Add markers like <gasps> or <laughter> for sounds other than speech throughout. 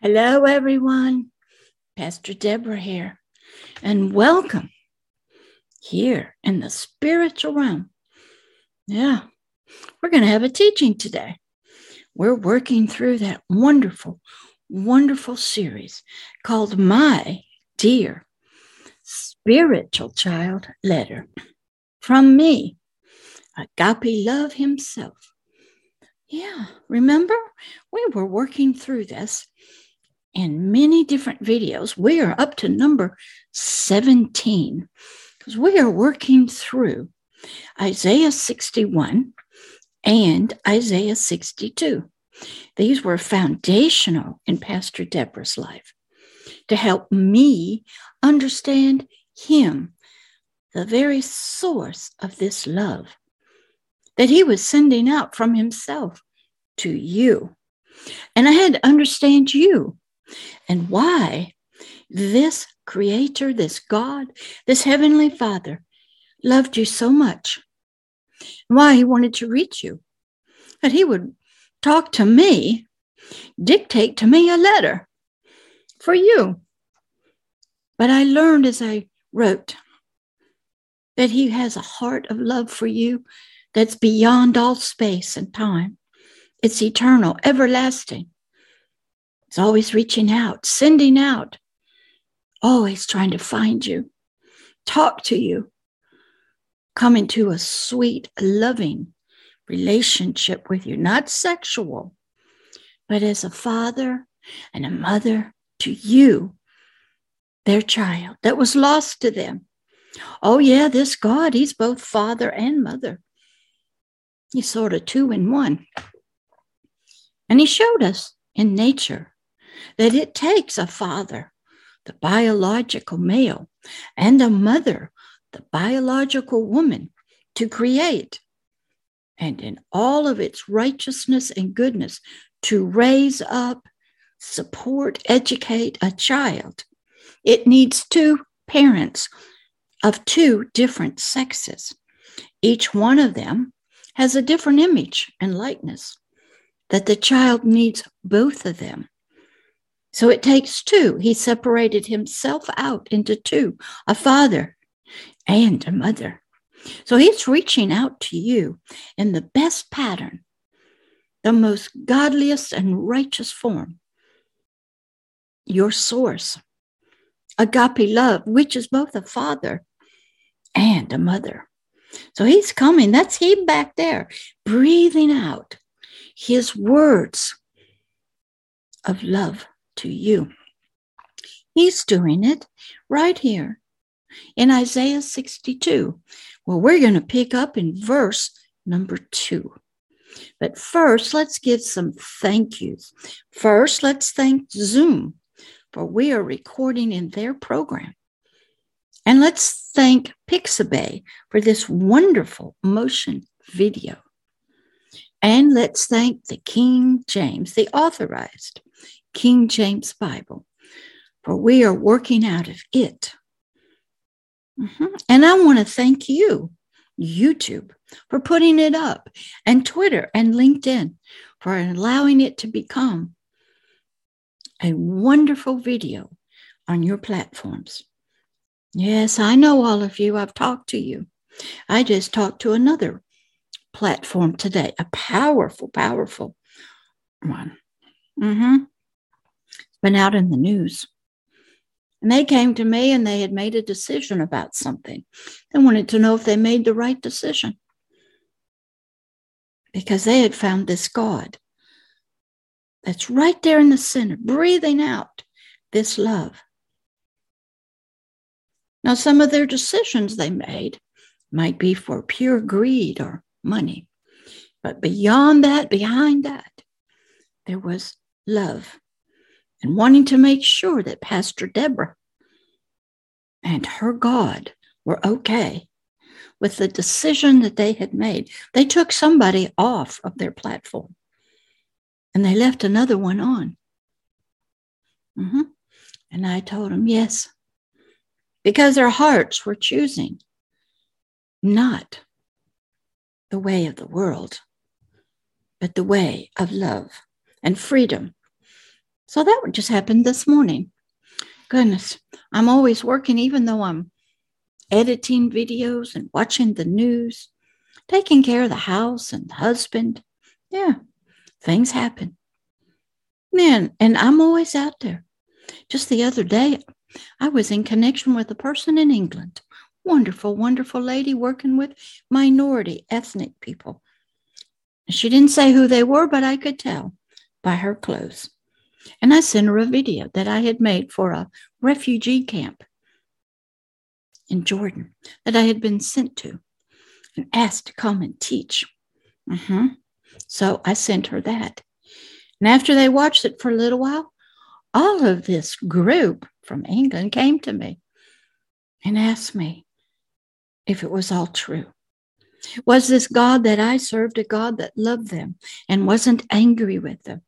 Hello, everyone. Pastor Deborah here, and welcome here in the spiritual realm. Yeah, we're going to have a teaching today. We're working through that wonderful, wonderful series called My Dear Spiritual Child Letter from me, Agape Love Himself. Yeah, remember? We were working through this in many different videos. We are up to number 17 because we are working through Isaiah 61 and Isaiah 62. These were foundational in Pastor Deborah's life to help me understand him, the very source of this love that he was sending out from himself to you. And I had to understand you and why this creator, this God, this heavenly Father loved you so much, why he wanted to reach you, that he would talk to me, dictate to me a letter for you. But I learned as I wrote that he has a heart of love for you that's beyond all space and time. It's eternal, everlasting. It's always reaching out, sending out, always trying to find you, talk to you, come into a sweet, loving relationship with you, not sexual, but as a father and a mother to you, their child that was lost to them. Oh, yeah, this God, He's both father and mother. He's sort of two in one. And He showed us in nature that it takes a father, the biological male, and a mother, the biological woman, to create. And in all of its righteousness and goodness, to raise up, support, educate a child. It needs two parents of two different sexes. Each one of them has a different image and likeness, that the child needs both of them. So it takes two. He separated himself out into two a father and a mother. So he's reaching out to you in the best pattern, the most godliest and righteous form. Your source, agape love, which is both a father and a mother. So he's coming. That's him back there, breathing out his words of love to you. He's doing it right here in Isaiah 62. Well, we're going to pick up in verse number two. But first, let's give some thank yous. First, let's thank Zoom for we are recording in their program. And let's thank Pixabay for this wonderful motion video. And let's thank the King James, the authorized King James Bible, for we are working out of it. Mm-hmm. And I want to thank you, YouTube, for putting it up, and Twitter and LinkedIn for allowing it to become a wonderful video on your platforms. Yes, I know all of you. I've talked to you. I just talked to another platform today, a powerful, powerful one. Mm-hmm been out in the news. And they came to me and they had made a decision about something. They wanted to know if they made the right decision because they had found this God that's right there in the center, breathing out this love. Now, some of their decisions they made might be for pure greed or money. But beyond that, behind that, there was love and wanting to make sure that Pastor Deborah and her God were okay with the decision that they had made. They took somebody off of their platform and they left another one on. Mm-hmm. And I told them, yes, because their hearts were choosing not the way of the world, but the way of love and freedom So that just happened this morning. Goodness, I'm always working, even though I'm editing videos and watching the news, taking care of the house and the husband. Yeah, things happen. Man, and I'm always out there. Just the other day, I was in connection with a person in England. Wonderful, wonderful lady working with minority ethnic people. She didn't say who they were, but I could tell by her clothes. And I sent her a video that I had made for a refugee camp in Jordan that I had been sent to and asked to come and teach. Mm-hmm. So I sent her that. And after they watched it for a little while, all of this group from England came to me and asked me if it was all true. Was this God that I served a God that loved them and wasn't angry with them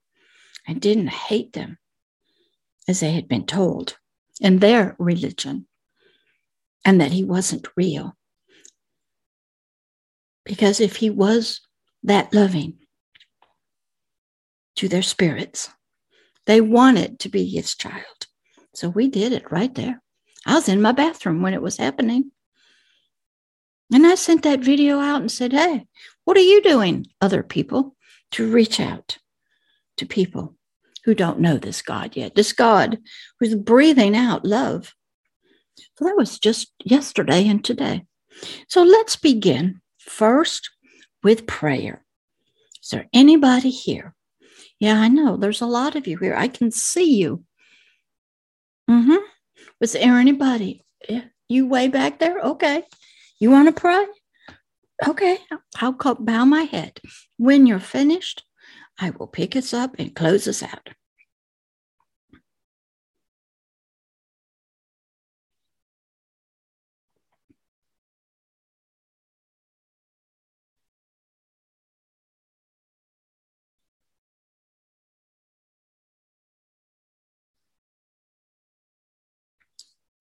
and didn't hate them as they had been told in their religion and that he wasn't real? Because if he was that loving to their spirits, they wanted to be his child. So we did it right there. I was in my bathroom when it was happening. And I sent that video out and said, Hey, what are you doing, other people, to reach out to people who don't know this God yet? This God who's breathing out love. So that was just yesterday and today. So let's begin first with prayer. Is there anybody here? Yeah, I know. There's a lot of you here. I can see you. Mm-hmm. Was there anybody? Yeah, you way back there? Okay. You want to pray? Okay, I'll bow my head. When you're finished, I will pick us up and close us out.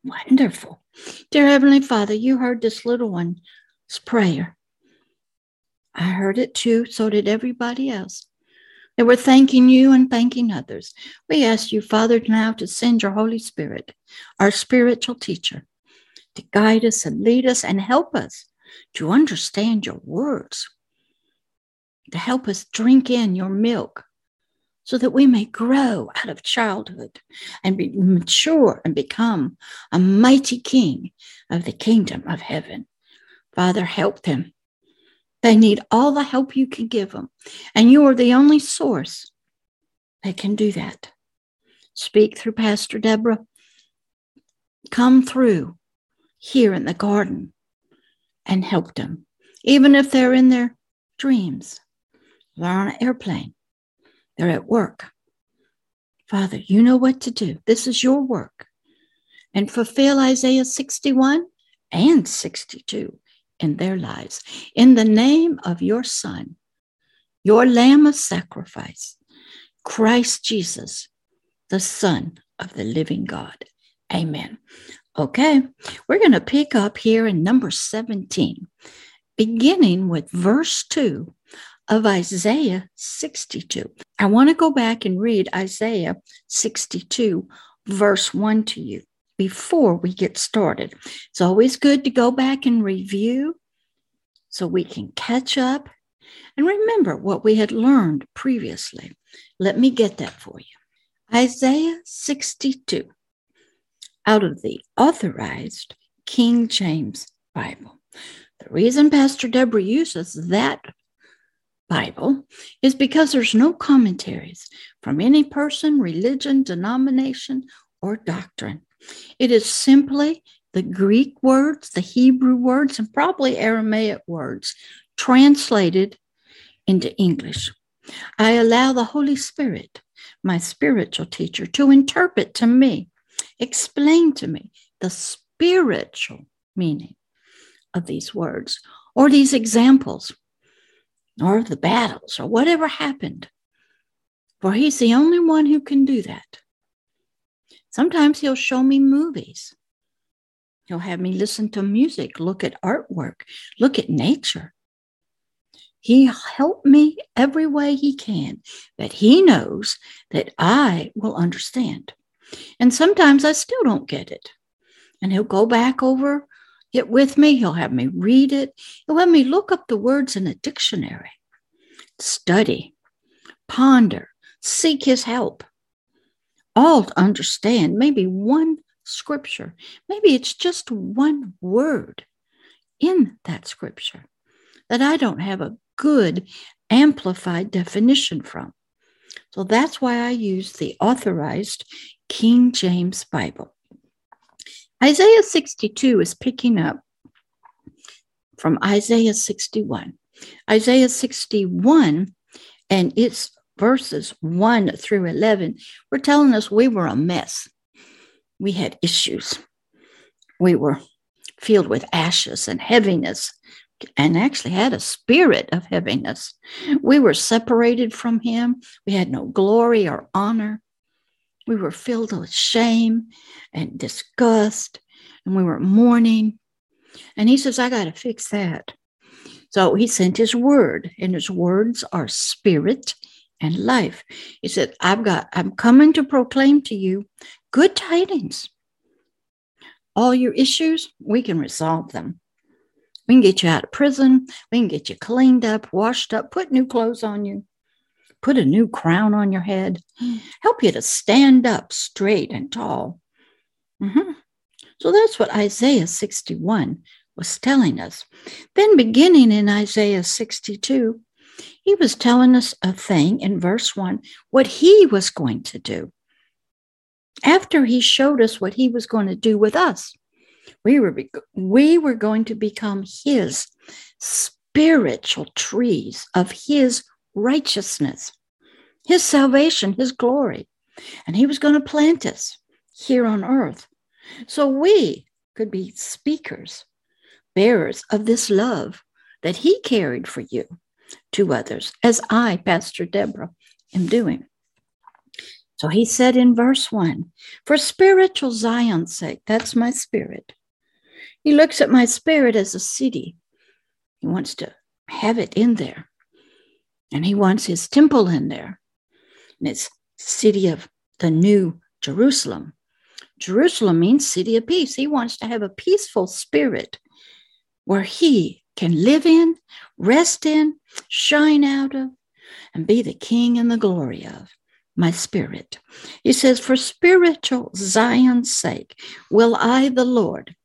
Wonderful. Dear Heavenly Father, you heard this little one's prayer. I heard it too, so did everybody else. They were thanking you and thanking others. We ask you, Father, now to send your Holy Spirit, our spiritual teacher, to guide us and lead us and help us to understand your words, to help us drink in your milk so that we may grow out of childhood and be mature and become a mighty king of the kingdom of heaven. Father, help them. They need all the help you can give them. And you are the only source that can do that. Speak through Pastor Deborah. Come through here in the garden and help them, even if they're in their dreams. They're on an airplane they're at work. Father, you know what to do. This is your work. And fulfill Isaiah 61 and 62 in their lives. In the name of your Son, your Lamb of sacrifice, Christ Jesus, the Son of the living God. Amen. Okay, we're going to pick up here in number 17, beginning with verse 2 of Isaiah 62. I want to go back and read Isaiah 62, verse 1 to you before we get started. It's always good to go back and review so we can catch up and remember what we had learned previously. Let me get that for you. Isaiah 62 out of the authorized King James Bible. The reason Pastor Deborah uses that Bible is because there's no commentaries from any person, religion, denomination, or doctrine. It is simply the Greek words, the Hebrew words, and probably Aramaic words translated into English. I allow the Holy Spirit, my spiritual teacher, to interpret to me, explain to me the spiritual meaning of these words or these examples or the battles or whatever happened. For he's the only one who can do that. Sometimes he'll show me movies. He'll have me listen to music, look at artwork, look at nature. He helped me every way he can that he knows that I will understand. And sometimes I still don't get it. And he'll go back over it with me. He'll have me read it. He'll have me look up the words in a dictionary, study, ponder, seek his help, all to understand maybe one scripture. Maybe it's just one word in that scripture that I don't have a good amplified definition from. So that's why I use the authorized King James Bible. Isaiah 62 is picking up from Isaiah 61. Isaiah 61 and its verses 1 through 11 were telling us we were a mess. We had issues. We were filled with ashes and heaviness and actually had a spirit of heaviness. We were separated from him. We had no glory or honor. We were filled with shame and disgust, and we were mourning. And he says, I got to fix that. So he sent his word, and his words are spirit and life. He said, I've got, I'm coming to proclaim to you good tidings. All your issues, we can resolve them. We can get you out of prison. We can get you cleaned up, washed up, put new clothes on you, put a new crown on your head, help you to stand up straight and tall. Mm-hmm. So that's what Isaiah 61 was telling us. Then, beginning in Isaiah 62, he was telling us a thing in verse 1 what he was going to do. After he showed us what he was going to do with us, we were, we were going to become his spiritual trees of his righteousness, his salvation, his glory. And he was going to plant us here on earth so we could be speakers, bearers of this love that he carried for you to others, as I, Pastor Deborah, am doing. So he said in verse 1 For spiritual Zion's sake, that's my spirit, he looks at my spirit as a city. He wants to have it in there. And he wants his temple in there. And it's city of the new Jerusalem. Jerusalem means city of peace. He wants to have a peaceful spirit where he can live in, rest in, shine out of, and be the king and the glory of my spirit. He says, For spiritual Zion's sake will I, the Lord,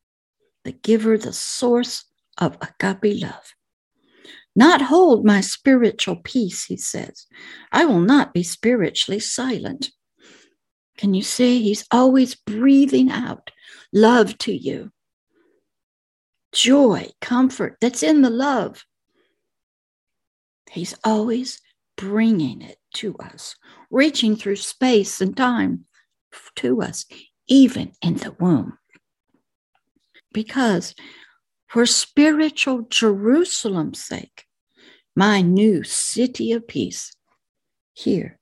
the giver, the source of agape love. Not hold my spiritual peace, he says. I will not be spiritually silent. Can you see? He's always breathing out love to you. Joy, comfort that's in the love. He's always bringing it to us, reaching through space and time to us, even in the womb because for spiritual Jerusalem's sake, my new city of peace here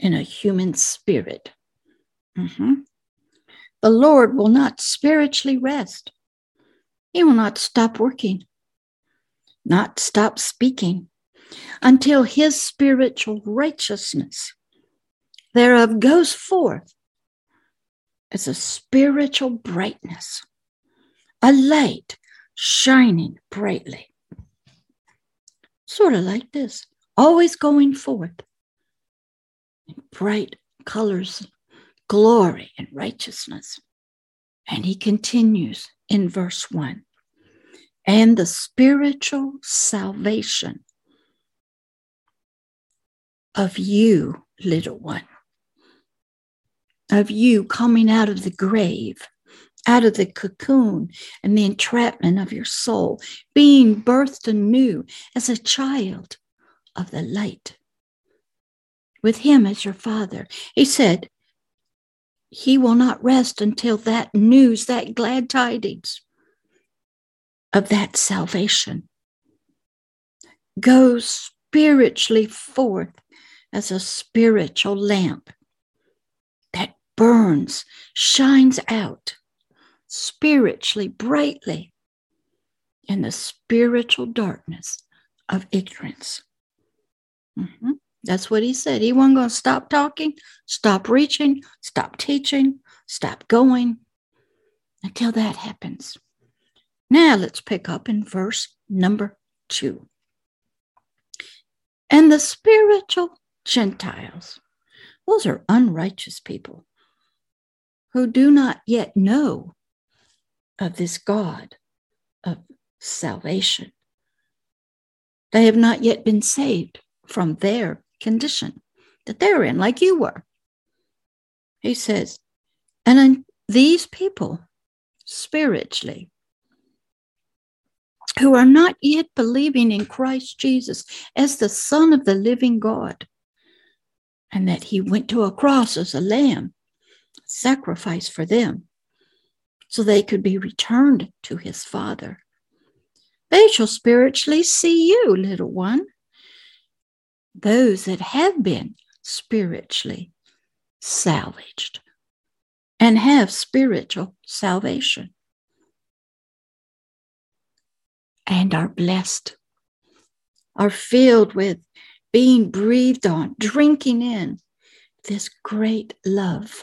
in a human spirit. Mm-hmm. The Lord will not spiritually rest. He will not stop working, not stop speaking until his spiritual righteousness thereof goes forth as a spiritual brightness a light shining brightly. Sort of like this, always going forth in bright colors, glory and righteousness. And he continues in verse 1 and the spiritual salvation of you, little one, of you coming out of the grave out of the cocoon and the entrapment of your soul, being birthed anew as a child of the light. With him as your father. He said, He will not rest until that news, that glad tidings of that salvation goes spiritually forth as a spiritual lamp that burns, shines out spiritually brightly in the spiritual darkness of ignorance. Mm-hmm. That's what he said. He wasn't going to stop talking, stop reaching, stop teaching, stop going until that happens. Now let's pick up in verse number two. And the spiritual Gentiles, those are unrighteous people who do not yet know of this God of salvation. They have not yet been saved from their condition that they're in, like you were. He says, and these people spiritually who are not yet believing in Christ Jesus as the Son of the living God, and that he went to a cross as a lamb, sacrifice for them, so they could be returned to his Father. They shall spiritually see you, little one. Those that have been spiritually salvaged and have spiritual salvation and are blessed, are filled with being breathed on, drinking in this great love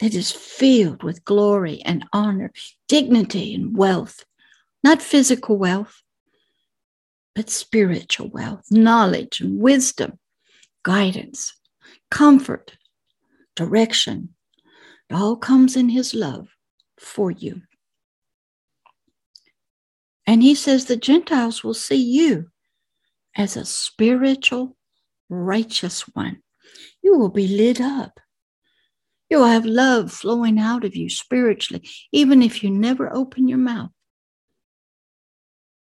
that is filled with glory and honor, dignity and wealth, not physical wealth, but spiritual wealth, knowledge and wisdom, guidance, comfort, direction. It all comes in His love for you. And He says the Gentiles will see you as a spiritual, righteous one. You will be lit up you will have love flowing out of you spiritually, even if you never open your mouth.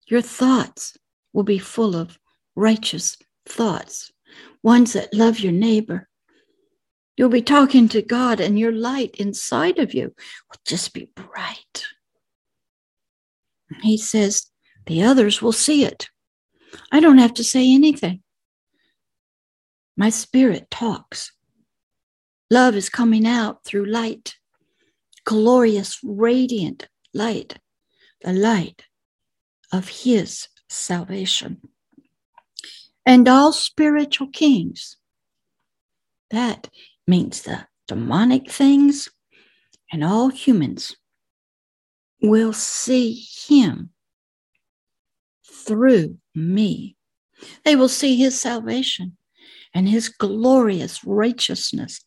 Your thoughts will be full of righteous thoughts, ones that love your neighbor. You'll be talking to God, and your light inside of you will just be bright. He says, the others will see it. I don't have to say anything. My spirit talks. Love is coming out through light, glorious, radiant light, the light of His salvation. And all spiritual kings, that means the demonic things and all humans will see Him through me. They will see His salvation and His glorious righteousness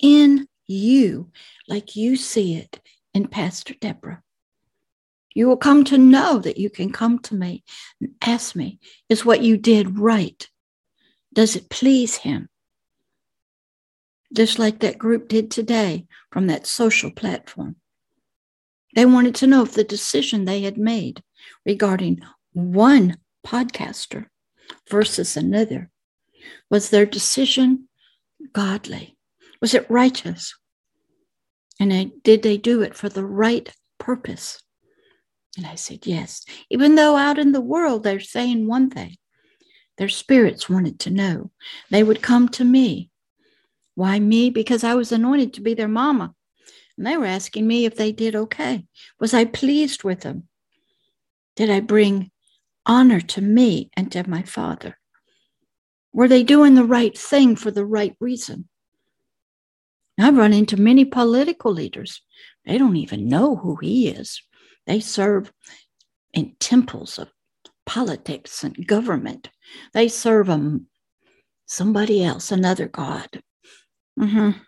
in you like you see it in Pastor Deborah. You will come to know that you can come to me and ask me, is what you did right? Does it please him? Just like that group did today from that social platform. They wanted to know if the decision they had made regarding one podcaster versus another was their decision godly was it righteous? And did they do it for the right purpose? And I said, yes. Even though out in the world they're saying one thing, their spirits wanted to know. They would come to me. Why me? Because I was anointed to be their mama. And they were asking me if they did okay. Was I pleased with them? Did I bring honor to me and to my father? Were they doing the right thing for the right reason? I've run into many political leaders. They don't even know who he is. They serve in temples of politics and government. They serve um, somebody else, another God. Mm-hmm.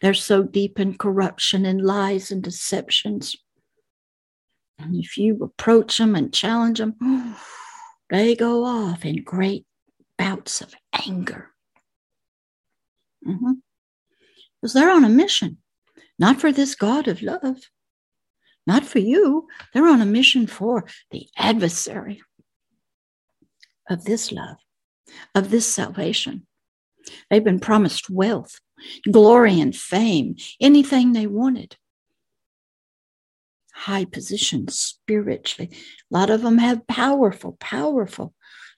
They're so deep in corruption and lies and deceptions. And if you approach them and challenge them, <gasps> they go off in great bouts of anger. Mm-hmm because they're on a mission, not for this God of love, not for you. They're on a mission for the adversary of this love, of this salvation. They've been promised wealth, glory, and fame, anything they wanted. High positions spiritually. A lot of them have powerful, powerful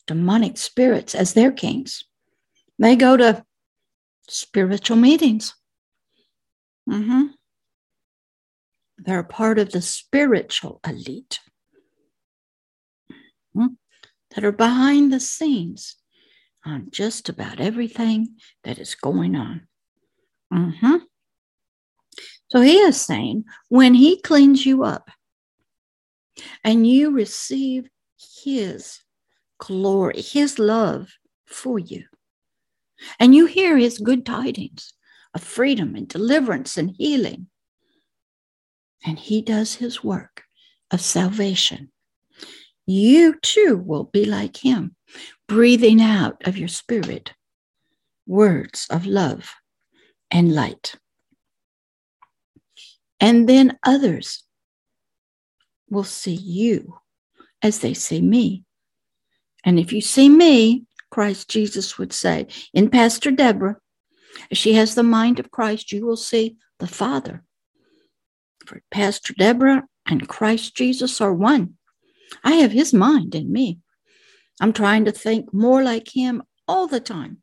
demonic spirits as their kings. They go to spiritual meetings Mm-hmm. They're part of the spiritual elite. Mm-hmm. that are behind the scenes on just about everything that is going on. Mm-hmm. So he is saying when he cleans you up and you receive his glory, his love for you, and you hear his good tidings of freedom and deliverance and healing, and he does his work of salvation, you too will be like him, breathing out of your spirit words of love and light. And then others will see you as they see me. And if you see me, Christ Jesus would say, in Pastor Deborah, if she has the mind of Christ, you will see the Father. For Pastor Deborah and Christ Jesus are one. I have his mind in me. I'm trying to think more like him all the time.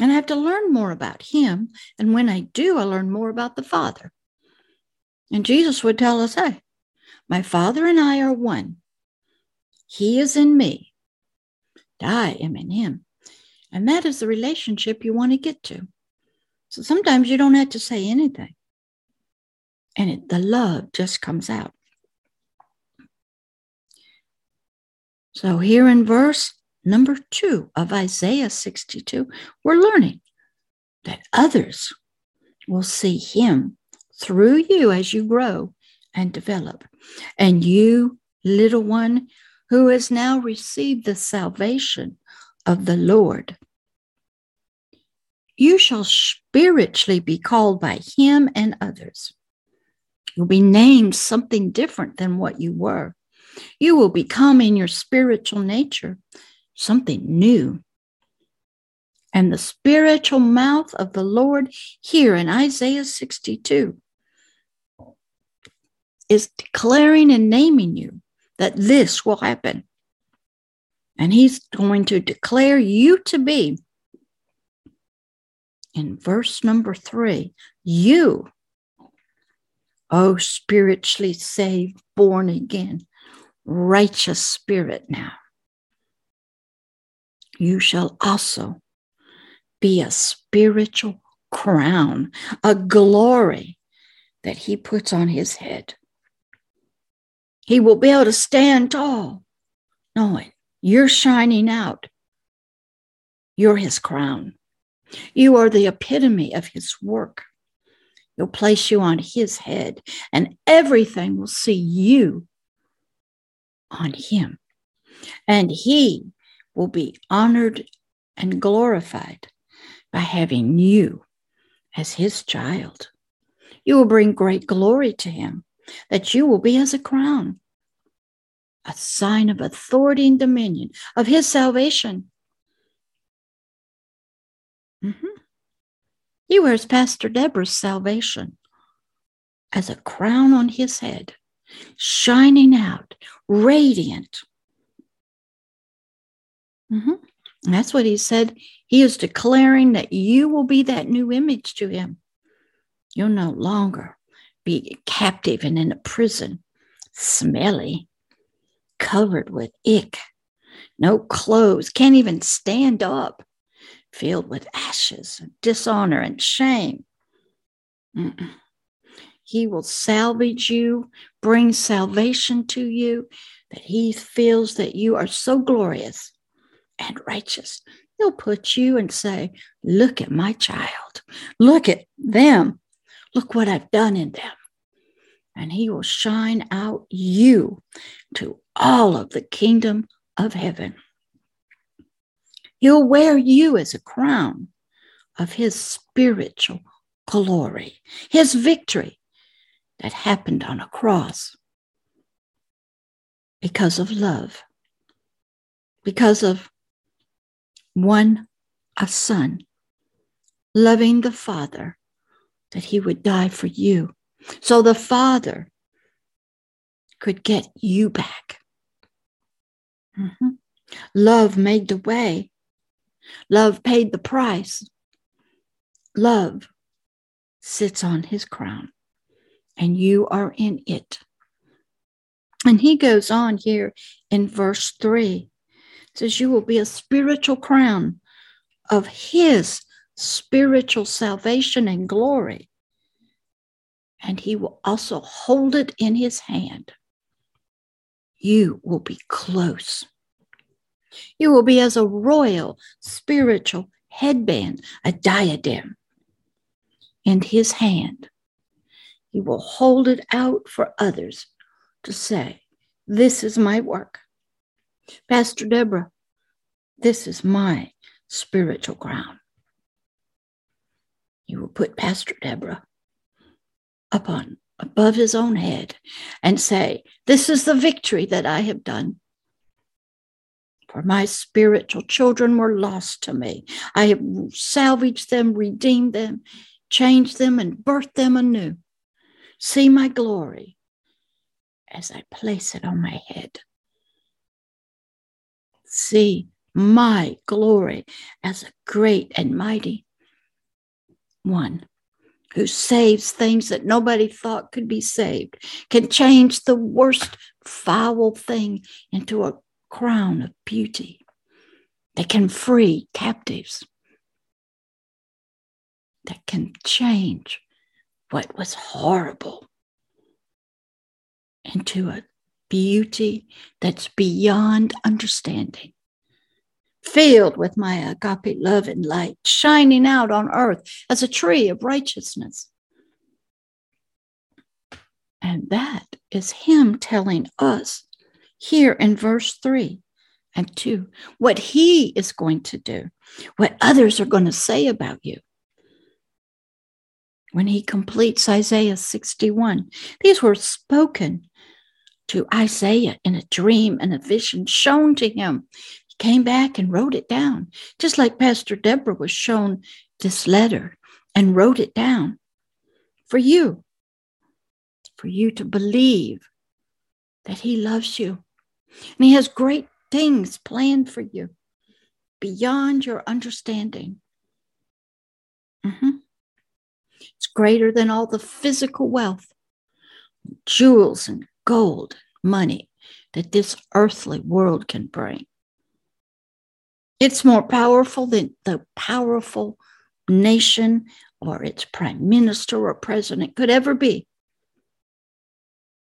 And I have to learn more about him. And when I do, I learn more about the Father. And Jesus would tell us, hey, my Father and I are one. He is in me. I am in him. And that is the relationship you want to get to. So sometimes you don't have to say anything. And it, the love just comes out. So here in verse number two of Isaiah 62, we're learning that others will see him through you as you grow and develop. And you, little one, who has now received the salvation of the Lord, you shall spiritually be called by him and others. You'll be named something different than what you were. You will become in your spiritual nature something new. And the spiritual mouth of the Lord here in Isaiah 62 is declaring and naming you that this will happen. And he's going to declare you to be, in verse number three, you, oh, spiritually saved, born again, righteous spirit now. You shall also be a spiritual crown, a glory that he puts on his head. He will be able to stand tall, knowing you're shining out. You're his crown. You are the epitome of his work. He'll place you on his head, and everything will see you on him. And he will be honored and glorified by having you as his child. You will bring great glory to him, that you will be as a crown, a sign of authority and dominion of his salvation. Mm-hmm. He wears Pastor Deborah's salvation as a crown on his head shining out, radiant. Mm-hmm. That's what he said. He is declaring that you will be that new image to him. You'll no longer be captive and in a prison, smelly, covered with ick, no clothes, can't even stand up, filled with ashes, dishonor, and shame. Mm-mm. He will salvage you, bring salvation to you, that He feels that you are so glorious and righteous. He'll put you and say, Look at my child. Look at them. Look what I've done in them. And He will shine out you to all of the kingdom of heaven. He'll wear you as a crown of His spiritual glory, His victory, that happened on a cross because of love, because of one, a son, loving the Father, that he would die for you. So the Father could get you back. Mm-hmm. Love made the way. Love paid the price. Love sits on his crown and you are in it. And he goes on here in verse 3 says, You will be a spiritual crown of his spiritual salvation and glory. And he will also hold it in his hand. You will be close. You will be as a royal spiritual headband, a diadem in his hand. He will hold it out for others to say, This is my work. Pastor Deborah, this is my spiritual ground. He will put Pastor Deborah upon above his own head and say, This is the victory that I have done. For my spiritual children were lost to me. I have salvaged them, redeemed them, changed them, and birthed them anew. See my glory as I place it on my head. See my glory as a great and mighty one who saves things that nobody thought could be saved, can change the worst foul thing into a crown of beauty that can free captives, that can change what was horrible into a beauty that's beyond understanding. Filled with my agape love and light, shining out on earth as a tree of righteousness. And that is Him telling us here in verse 3 and 2 what He is going to do, what others are going to say about you when he completes Isaiah 61. These were spoken to Isaiah in a dream and a vision shown to him. He came back and wrote it down, just like Pastor Deborah was shown this letter and wrote it down for you, for you to believe that he loves you. And he has great things planned for you beyond your understanding. Mm-hmm. It's greater than all the physical wealth, jewels and gold, money that this earthly world can bring. It's more powerful than the powerful nation or its prime minister or president could ever be.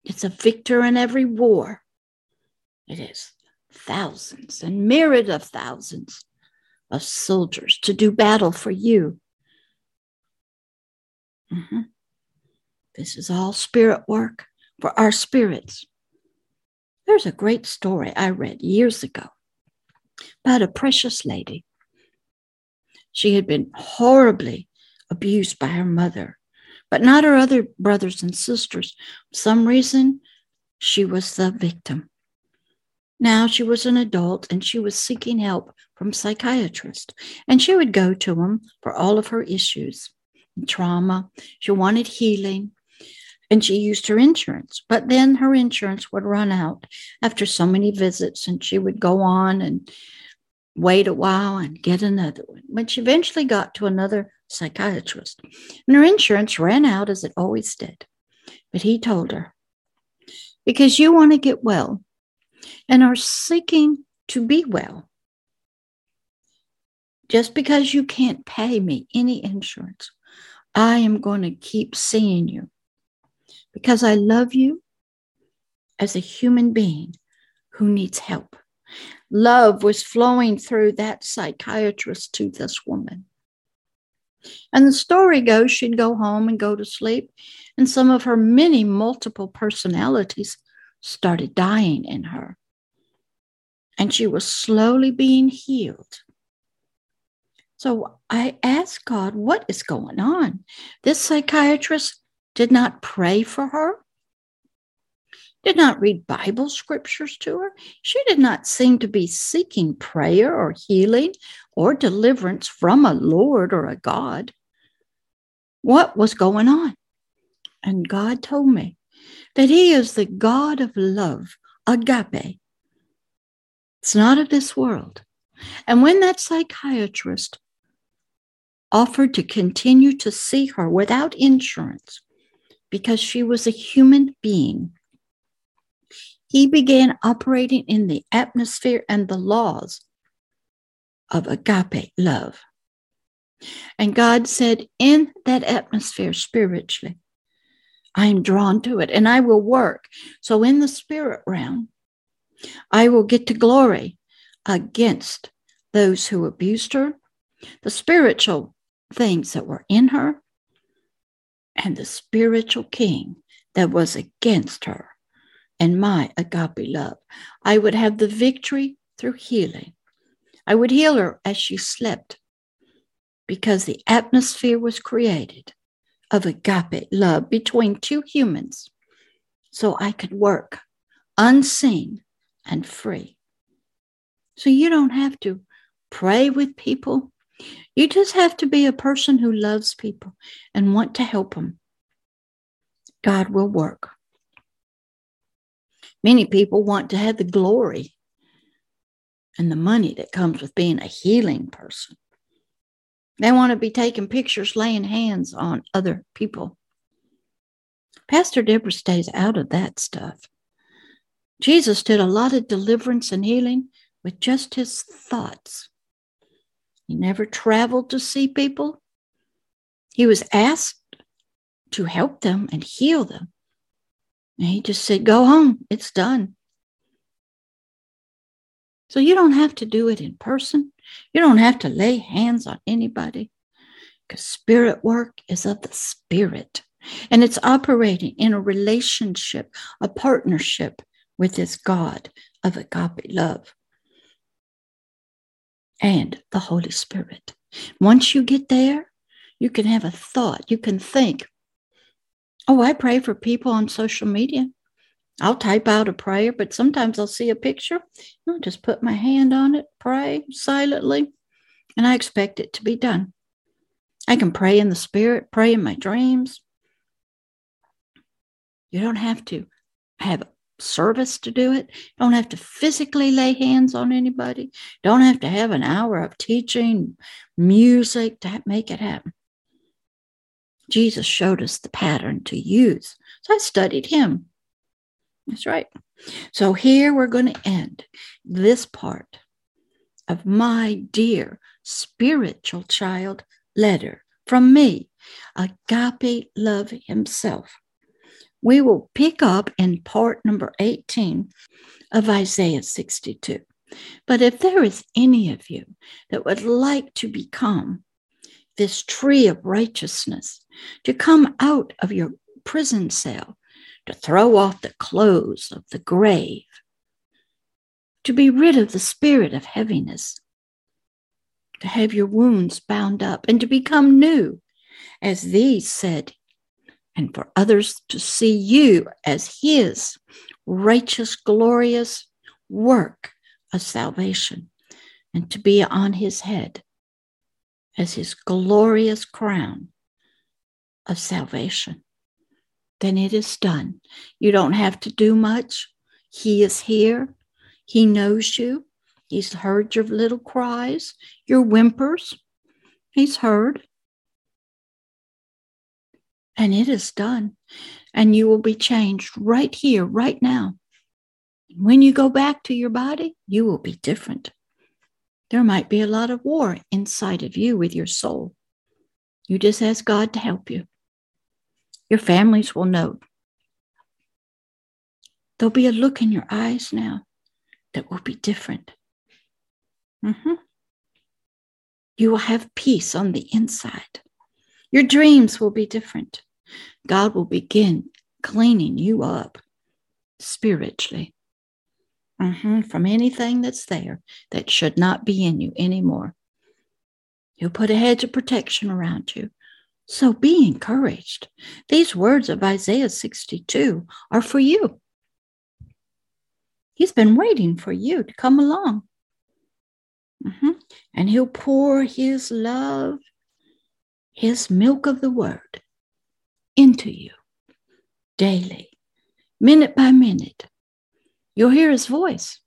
It's a victor in every war. It is thousands and myriad of thousands of soldiers to do battle for you Mm-hmm. This is all spirit work for our spirits. There's a great story I read years ago about a precious lady. She had been horribly abused by her mother, but not her other brothers and sisters. For some reason, she was the victim. Now she was an adult and she was seeking help from psychiatrists, and she would go to them for all of her issues trauma. She wanted healing and she used her insurance. But then her insurance would run out after so many visits and she would go on and wait a while and get another one. But she eventually got to another psychiatrist and her insurance ran out as it always did. But he told her, because you want to get well and are seeking to be well, just because you can't pay me any insurance I am going to keep seeing you because I love you as a human being who needs help. Love was flowing through that psychiatrist to this woman. And the story goes she'd go home and go to sleep, and some of her many multiple personalities started dying in her. And she was slowly being healed so I asked God, what is going on? This psychiatrist did not pray for her, did not read Bible scriptures to her. She did not seem to be seeking prayer or healing or deliverance from a Lord or a God. What was going on? And God told me that He is the God of love, agape. It's not of this world. And when that psychiatrist offered to continue to see her without insurance because she was a human being. he began operating in the atmosphere and the laws of agape love. And God said, in that atmosphere spiritually, I am drawn to it and I will work. So in the spirit realm, I will get to glory against those who abused her, the spiritual things that were in her, and the spiritual king that was against her and my agape love. I would have the victory through healing. I would heal her as she slept because the atmosphere was created of agape love between two humans so I could work unseen and free. So you don't have to pray with people. You just have to be a person who loves people and want to help them. God will work. Many people want to have the glory and the money that comes with being a healing person. They want to be taking pictures, laying hands on other people. Pastor Deborah stays out of that stuff. Jesus did a lot of deliverance and healing with just his thoughts. He never traveled to see people. He was asked to help them and heal them. And he just said, Go home, it's done. So you don't have to do it in person. You don't have to lay hands on anybody because spirit work is of the spirit and it's operating in a relationship, a partnership with this God of agape love and the Holy Spirit. Once you get there, you can have a thought, you can think. Oh, I pray for people on social media. I'll type out a prayer, but sometimes I'll see a picture. I'll just put my hand on it, pray silently, and I expect it to be done. I can pray in the spirit, pray in my dreams. You don't have to have service to do it. You don't have to physically lay hands on anybody. You don't have to have an hour of teaching, music to make it happen. Jesus showed us the pattern to use. So I studied him. That's right. So here we're going to end this part of my dear spiritual child letter from me, Agape Love Himself. We will pick up in part number 18 of Isaiah 62. But if there is any of you that would like to become this tree of righteousness, to come out of your prison cell to throw off the clothes of the grave, to be rid of the spirit of heaviness, to have your wounds bound up, and to become new, as these said, and for others to see you as His righteous, glorious work of salvation, and to be on His head as His glorious crown of salvation then it is done. You don't have to do much. He is here. He knows you. He's heard your little cries, your whimpers. He's heard. And it is done. And you will be changed right here, right now. When you go back to your body, you will be different. There might be a lot of war inside of you with your soul. You just ask God to help you. Your families will know. There'll be a look in your eyes now that will be different. Mm-hmm. You will have peace on the inside. Your dreams will be different. God will begin cleaning you up spiritually mm-hmm. from anything that's there that should not be in you anymore. He'll put a hedge of protection around you so be encouraged. These words of Isaiah 62 are for you. He's been waiting for you to come along. Mm-hmm. And he'll pour his love, his milk of the word into you daily, minute by minute. You'll hear his voice.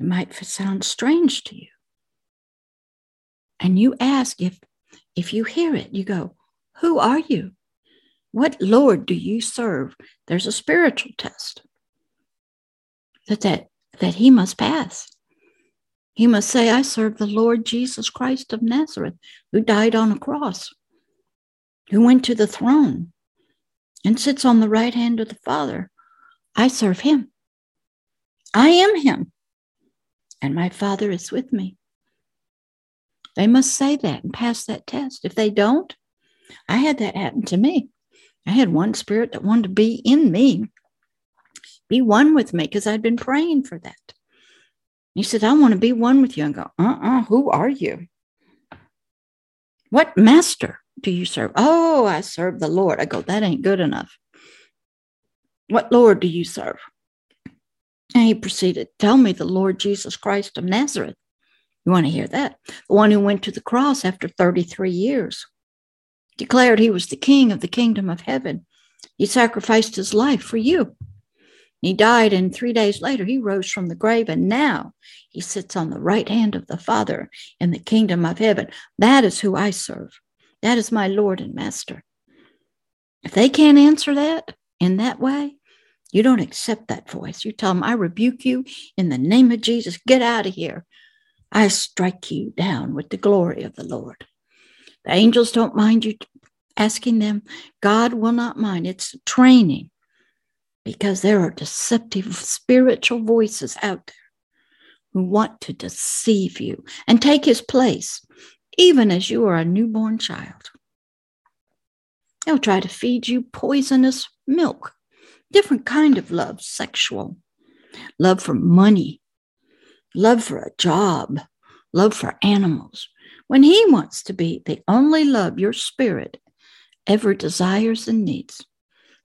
It might sound strange to you. And you ask if if you hear it, you go, Who are you? What Lord do you serve? There's a spiritual test. that, that, that he must pass. He must say, I serve the Lord Jesus Christ of Nazareth, who died on a cross, who went to the throne and sits on the right hand of the Father. I serve him. I am him, and my Father is with me. They must say that and pass that test. If they don't, I had that happen to me. I had one spirit that wanted to be in me, be one with me, because I'd been praying for that. He said, I want to be one with you. And go, uh uh-uh, uh, who are you? What master do you serve? Oh, I serve the Lord. I go, that ain't good enough. What Lord do you serve? And he proceeded, Tell me the Lord Jesus Christ of Nazareth. You want to hear that? The one who went to the cross after 33 years, declared he was the king of the kingdom of heaven. He sacrificed his life for you. He died, and three days later, he rose from the grave, and now he sits on the right hand of the Father in the kingdom of heaven. That is who I serve. That is my Lord and Master. If they can't answer that in that way, you don't accept that voice. You tell them, I rebuke you in the name of Jesus. Get out of here. I strike you down with the glory of the Lord. The angels don't mind you asking them. God will not mind. It's training because there are deceptive spiritual voices out there who want to deceive you and take his place, even as you are a newborn child. They'll try to feed you poisonous milk, different kind of love, sexual, love for money, love for a job, love for animals, when he wants to be the only love your spirit ever desires and needs.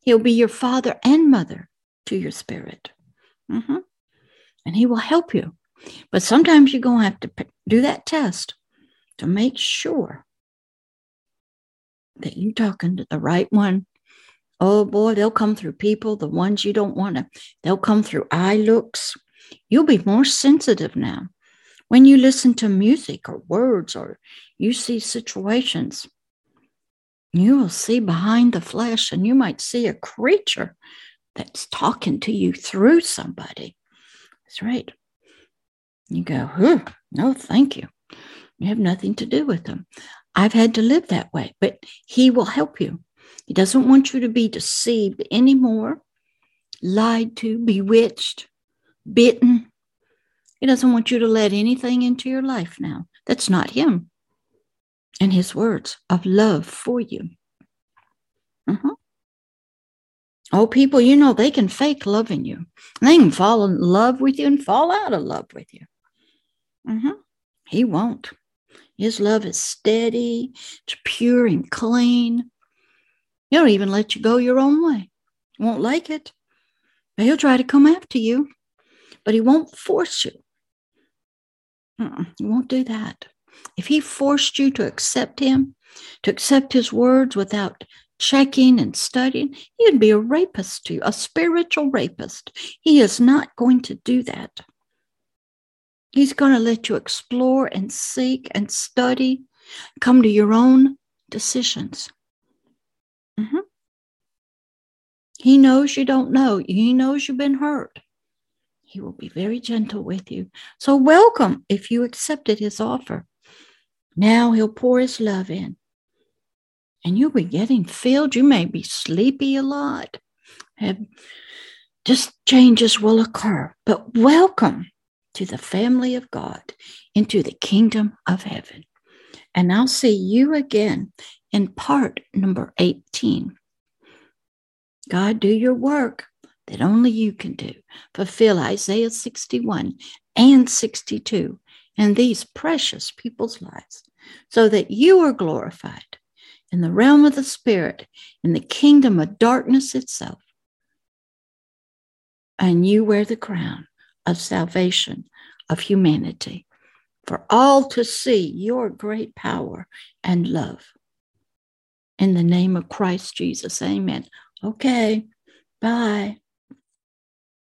He'll be your father and mother to your spirit. Mm-hmm. And he will help you. But sometimes you're going to have to do that test to make sure that you're talking to the right one. Oh boy, they'll come through people, the ones you don't want to. They'll come through eye looks. You'll be more sensitive now. When you listen to music or words or you see situations, you will see behind the flesh and you might see a creature that's talking to you through somebody. That's right. You go, no, thank you. You have nothing to do with them. I've had to live that way, but he will help you. He doesn't want you to be deceived anymore, lied to, bewitched, bitten. He doesn't want you to let anything into your life now. That's not him and his words of love for you. Uh-huh. Oh, people, you know, they can fake loving you. They can fall in love with you and fall out of love with you. Uh-huh. He won't. His love is steady, it's pure and clean. He'll even let you go your own way. Won't like it. But he'll try to come after you, but he won't force you. He won't do that. If he forced you to accept him, to accept his words without checking and studying, he'd be a rapist to you, a spiritual rapist. He is not going to do that. He's going to let you explore and seek and study, come to your own decisions. Mm-hmm. He knows you don't know. He knows you've been hurt. He will be very gentle with you. So, welcome if you accepted his offer. Now he'll pour his love in. And you'll be getting filled. You may be sleepy a lot. Have, just changes will occur. But welcome to the family of God, into the kingdom of heaven. And I'll see you again in part number 18. God, do your work that only you can do. Fulfill Isaiah 61 and 62 in these precious people's lives so that you are glorified in the realm of the Spirit, in the kingdom of darkness itself. And you wear the crown of salvation of humanity for all to see your great power and love. In the name of Christ Jesus, amen. Okay, bye.